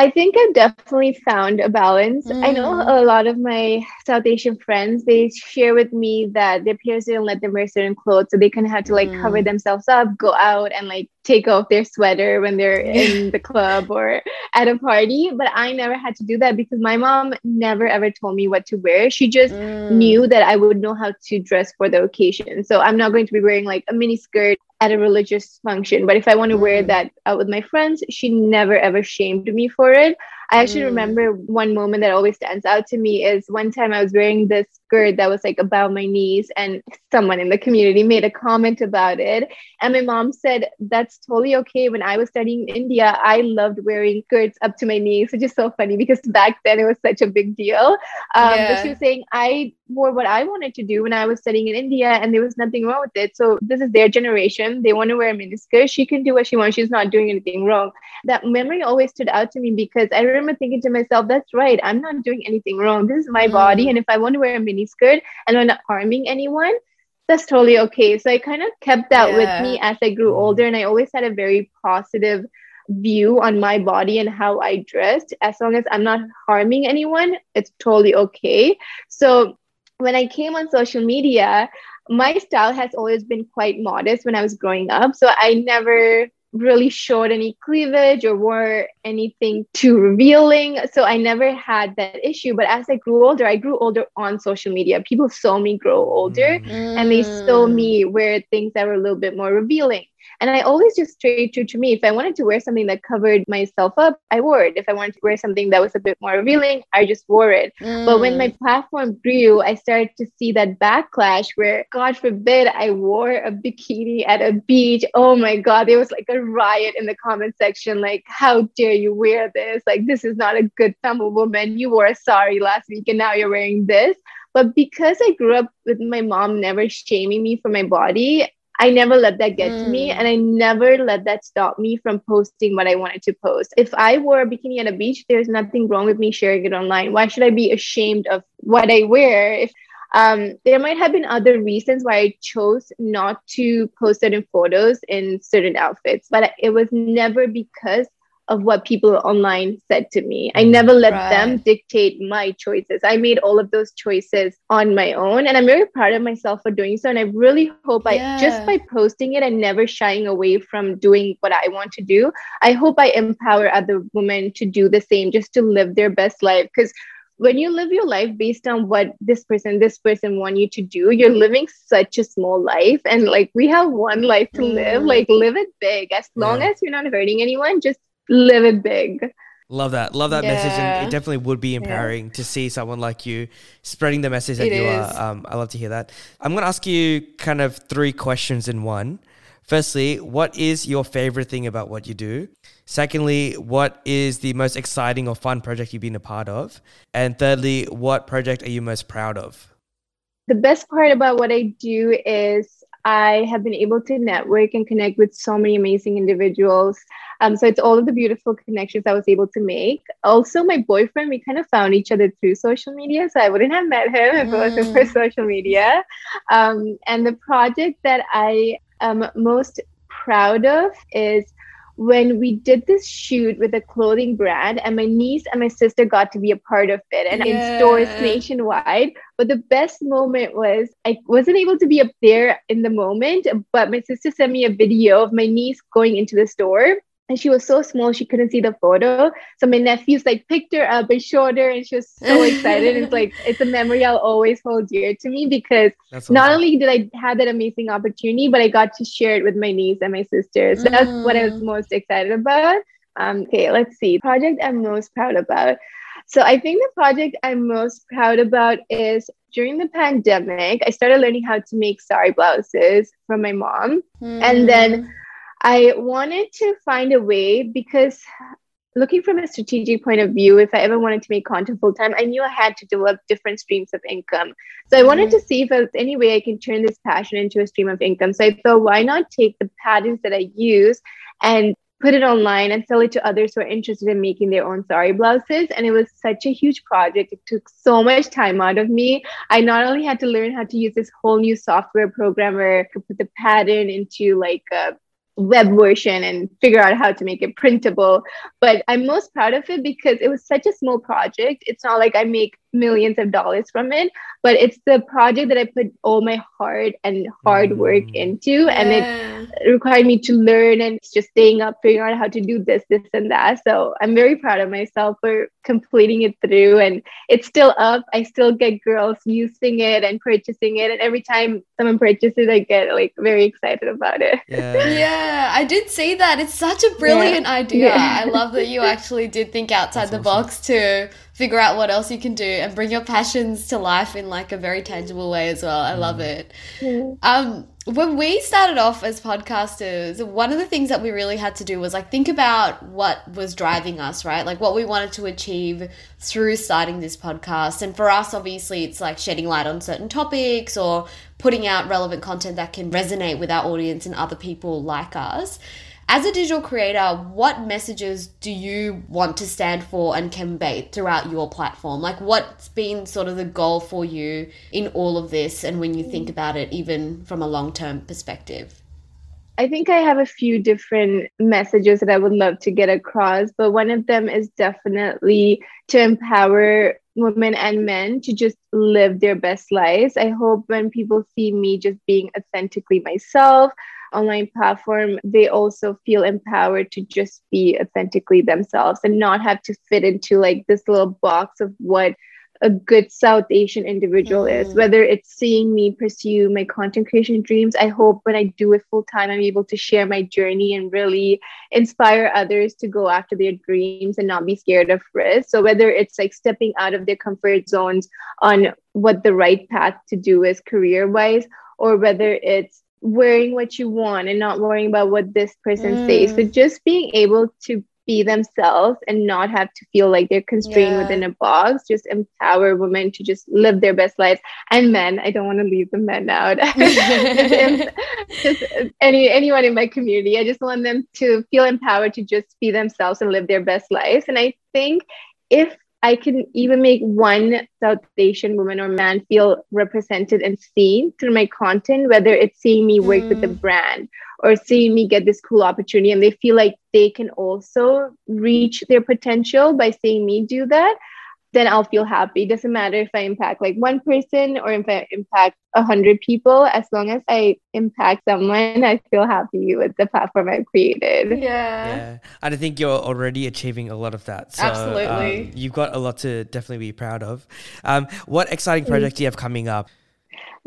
C: I think I've definitely found a balance. Mm. I know mm. a lot of my South Asian friends, they share with me that their parents didn't let them wear certain clothes. So they kind of had to like mm. cover themselves up, go out and like take off their sweater when they're in the club or at a party. But I never had to do that because my mom never ever told me what to wear. She just mm. knew that I would know how to dress for the occasion. So I'm not going to be wearing like a mini skirt at a religious function. But if I want to wear mm. that out with my friends, she never ever shamed me for it. I actually mm. remember one moment that always stands out to me is one time I was wearing this skirt that was like about my knees, and someone in the community made a comment about it. And my mom said, That's totally okay. When I was studying in India, I loved wearing skirts up to my knees, which is so funny because back then it was such a big deal. Um, yeah. But she was saying, I wore what I wanted to do when I was studying in India, and there was nothing wrong with it. So this is their generation. They want to wear a miniskirt. She can do what she wants. She's not doing anything wrong. That memory always stood out to me because I remember thinking to myself, that's right. I'm not doing anything wrong. This is my mm. body. And if I want to wear a mini skirt and I'm not harming anyone, that's totally okay. So I kind of kept that yeah. with me as I grew mm-hmm. older. And I always had a very positive view on my body and how I dressed. As long as I'm not harming anyone, it's totally okay. So when I came on social media, my style has always been quite modest when I was growing up. So I never really showed any cleavage or wore anything too revealing. So I never had that issue. But as I grew older, I grew older on social media. People saw me grow older mm. and they saw me wear things that were a little bit more revealing. And I always just stayed true to me. If I wanted to wear something that covered myself up, I wore it. If I wanted to wear something that was a bit more revealing, I just wore it. Mm. But when my mm. platform grew, I started to see that backlash where, God forbid, I wore a bikini at a beach. Oh my God, there was like a riot in the comment section. Like, how dare you wear this? Like, this is not a good Tamil woman. You wore a sari last week and now you're wearing this. But because I grew up with my mom never shaming me for my body, I never let that get mm. to me. Mm. And I never let that stop me from posting what I wanted to post. If I wore a bikini at a beach, there's nothing wrong with me sharing it online. Why should I be ashamed of what I wear? If um, there might have been other reasons why I chose not to post certain photos in certain outfits, but it was never because of what people online said to me. I never let right. them dictate my choices. I made all of those choices on my own. And I'm very proud of myself for doing so. And I really hope yeah. I, just by posting it and never shying away from doing what I want to do, I hope I empower other women to do the same, just to live their best life. Because when you live your life based on what this person this person want you to do you're living such a small life and like we have one life to live mm. like live it big as long yeah. as you're not hurting anyone just live it big.
A: Love that. Love that yeah. message. And it definitely would be empowering yeah. to see someone like you spreading the message that it you is. are. Um, I love to hear that. I'm going to ask you kind of three questions in one. Firstly, what is your favorite thing about what you do? Secondly, what is the most exciting or fun project you've been a part of? And thirdly, what project are you most proud of?
C: The best part about what I do is I have been able to network and connect with so many amazing individuals. Um, so it's all of the beautiful connections I was able to make. Also, my boyfriend, we kind of found each other through social media. So I wouldn't have met him if it wasn't for mm. social media. Um, and the project that I am most proud of is when we did this shoot with a clothing brand and my niece and my sister got to be a part of it and yeah. in stores nationwide but the best moment was i wasn't able to be up there in the moment but my sister sent me a video of my niece going into the store and she was so small she couldn't see the photo so my nephews like picked her up and showed her and she was so excited it's like [laughs] it's a memory i'll always hold dear to me because awesome. not only did i have that amazing opportunity but i got to share it with my niece and my sisters so mm. that's what i was mm. most excited about um, okay let's see project i'm most proud about so i think the project i'm most proud about is during the pandemic i started learning how to make sari blouses from my mom mm. and then I wanted to find a way because looking from a strategic point of view, if I ever wanted to make content full time, I knew I had to develop different streams of income. So I wanted mm-hmm. to see if there's any way I can turn this passion into a stream of income. So I thought, why not take the patterns that I use and put it online and sell it to others who are interested in making their own sari blouses. And it was such a huge project. It took so much time out of me. I not only had to learn how to use this whole new software program where I could put the pattern into like a web version and figure out how to make it printable. But I'm most proud of it because it was such a small project. It's not like I make millions of dollars from it but it's the project that i put all my heart and hard work mm. into yeah. and it required me to learn and just staying up figuring out how to do this this and that so i'm very proud of myself for completing it through and it's still up i still get girls using it and purchasing it and every time someone purchases i get like very excited about it
B: yeah, yeah i did see that it's such a brilliant yeah. idea yeah. i love that you [laughs] actually did think outside That's the awesome. box too figure out what else you can do and bring your passions to life in like a very tangible way as well. I love it. Mm. Um, when we started off as podcasters, one of the things that we really had to do was like think about what was driving us, right? Like what we wanted to achieve through starting this podcast. And for us, obviously, it's like shedding light on certain topics or putting out relevant content that can resonate with our audience and other people like us. As a digital creator, what messages do you want to stand for and convey throughout your platform? Like, what's been sort of the goal for you in all of this, and when you think about it, even from a long term perspective?
C: I think I have a few different messages that I would love to get across, but one of them is definitely to empower women and men to just live their best lives. I hope when people see me just being authentically myself, online platform, they also feel empowered to just be authentically themselves and not have to fit into like this little box of what a good South Asian individual mm. is. Whether it's seeing me pursue my content creation dreams, I hope when I do it full time, I'm able to share my journey and really inspire others to go after their dreams and not be scared of risk. So, whether it's like stepping out of their comfort zones on what the right path to do is career wise, or whether it's wearing what you want and not worrying about what this person mm. says. So just being able to be themselves and not have to feel like they're constrained yeah. within a box. Just empower women to just live their best lives. And men, I don't want to leave the men out. [laughs] just, just any anyone in my community, I just want them to feel empowered to just be themselves and live their best lives. And I think if I can even make one South Asian woman or man feel represented and seen through my content, whether it's seeing me work mm. with a mm. brand or seeing me get this cool opportunity and they feel like they can also reach their potential by seeing me do that then I'll feel happy. It doesn't matter if I impact like one person or if I impact a hundred people. As long as I impact someone, I feel happy with the platform I've created.
B: Yeah. Yeah.
A: And I think you're already achieving a lot of that. So, Absolutely. Um, you've got a lot to definitely be proud of. Um, what exciting project do you have coming up?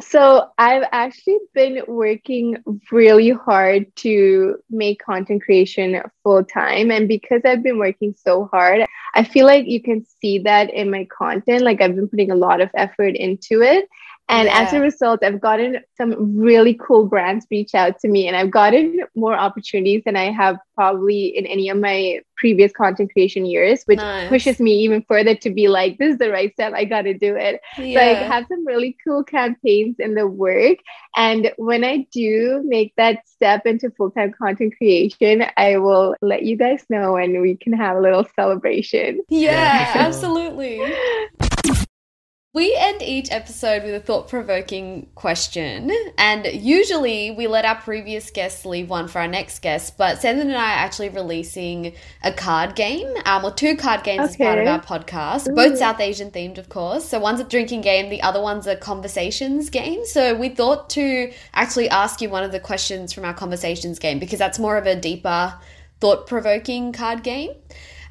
C: So I've actually been working really hard to make content creation full time. And because I've been working so hard, I feel like you can see that in my content. Like I've been putting a lot of effort into it. And yeah. as a result, I've gotten some really cool brands reach out to me, and I've gotten more opportunities than I have probably in any of my previous content creation years, which nice. pushes me even further to be like, this is the right step. I got to do it. Yeah. So I have some really cool campaigns in the work. And when I do make that step into full time content creation, I will let you guys know and we can have a little celebration.
B: Yeah, absolutely. [laughs] We end each episode with a thought provoking question, and usually we let our previous guests leave one for our next guest. But Sandhya and I are actually releasing a card game, um, or two card games okay. as part of our podcast, Ooh. both South Asian themed, of course. So one's a drinking game, the other one's a conversations game. So we thought to actually ask you one of the questions from our conversations game because that's more of a deeper, thought provoking card game.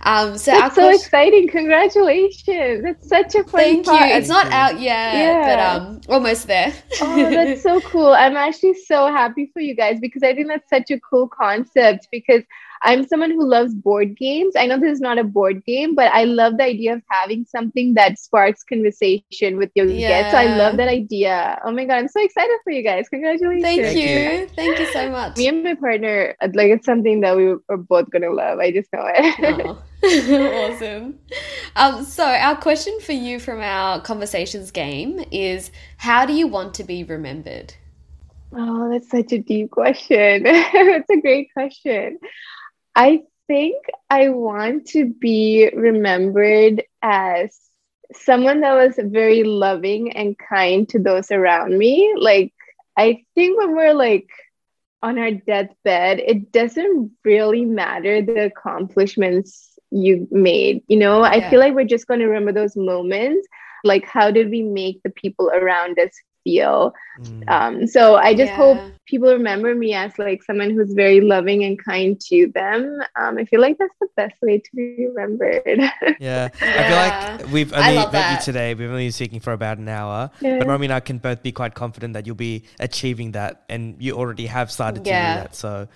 C: Um, so That's so exciting! Congratulations! It's such a fun.
B: Thank part. you. It's not out yet, yeah. but um, almost there. [laughs]
C: oh, that's so cool! I'm actually so happy for you guys because I think that's such a cool concept because I'm someone who loves board games. I know this is not a board game, but I love the idea of having something that sparks conversation with your yeah. guests. So I love that idea. Oh my god, I'm so excited for you guys. Congratulations.
B: Thank you. Thank you so much.
C: Me and my partner, like it's something that we are both gonna love. I just know it.
B: Oh. [laughs] awesome. Um, so, our question for you from our conversations game is How do you want to be remembered?
C: Oh, that's such a deep question. [laughs] it's a great question. I think I want to be remembered as someone that was very loving and kind to those around me. Like, I think when we're like on our deathbed, it doesn't really matter the accomplishments you made. You know, I feel like we're just going to remember those moments. Like, how did we make the people around us feel. Mm. Um, so I just yeah. hope people remember me as like someone who's very loving and kind to them. Um, I feel like that's the best way to be remembered. [laughs]
A: yeah. I feel like we've only met that. you today. We've only been speaking for about an hour, yeah. but Romy and I can both be quite confident that you'll be achieving that, and you already have started yeah. to do that. So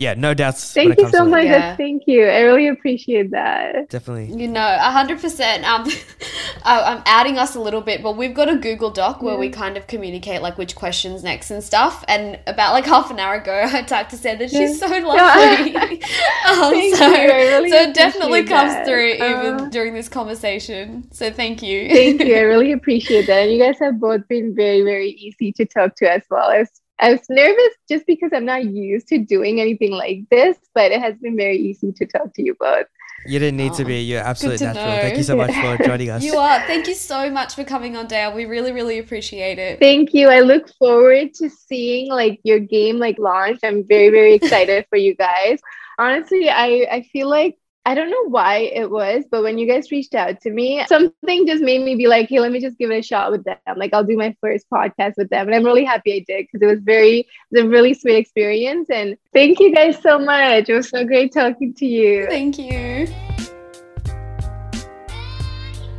A: yeah, no doubts.
C: Thank you so much. Yeah. Thank you. I really appreciate that.
A: Definitely.
B: You know, hundred percent. Um, [laughs] I'm adding us a little bit, but we've got a Google Doc where yeah. we kind of communicate like which questions next and stuff. And about like [laughs] half an hour ago, [laughs] I typed to say that yeah. she's so lovely. um, thank so, you. Really so it definitely comes that. through even uh, during this conversation. So thank you.
C: thank you. I really appreciate that. And you guys have both been very, very easy to talk to as well. It's I was nervous just because I'm not used to doing anything like this, but it has been very easy to talk to you both.
A: You didn't need oh, to be. You're absolutely natural. Know. Thank you so much for joining [laughs] us.
B: You are. Thank you so much for coming on, Dia. We really, really appreciate it.
C: Thank you. I look forward to seeing like your game like launch. I'm very, very [laughs] excited for you guys. Honestly, I I feel like I don't know why it was, but when you guys reached out to me, something just made me be like, hey, let me just give it a shot with them. Like, I'll do my first podcast with them. And I'm really happy I did because it was very, it was a really sweet experience. And thank you guys so much. It was so great talking to you.
B: Thank you.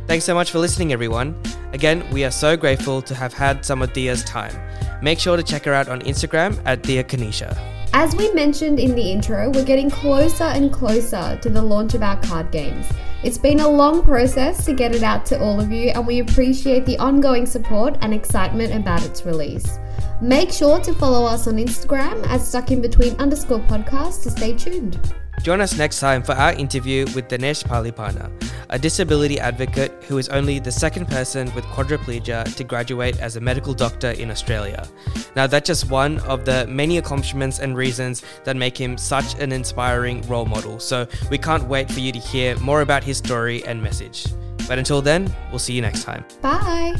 A: Thanks so much for listening, everyone. Again, we are so grateful to have had some of Dia's time. Make sure to check her out on Instagram at Dia Kanisha.
B: As we mentioned in the intro, we're getting closer and closer to the launch of our card games. It's been a long process to get it out to all of you, and we appreciate the ongoing support and excitement about its release. Make sure to follow us on Instagram at stuckinbetween underscore podcast to stay tuned.
A: Join us next time for our interview with Dinesh Palipana, a disability advocate who is only the second person with quadriplegia to graduate as a medical doctor in Australia. Now, that's just one of the many accomplishments and reasons that make him such an inspiring role model. So, we can't wait for you to hear more about his story and message. But until then, we'll see you next time.
B: Bye.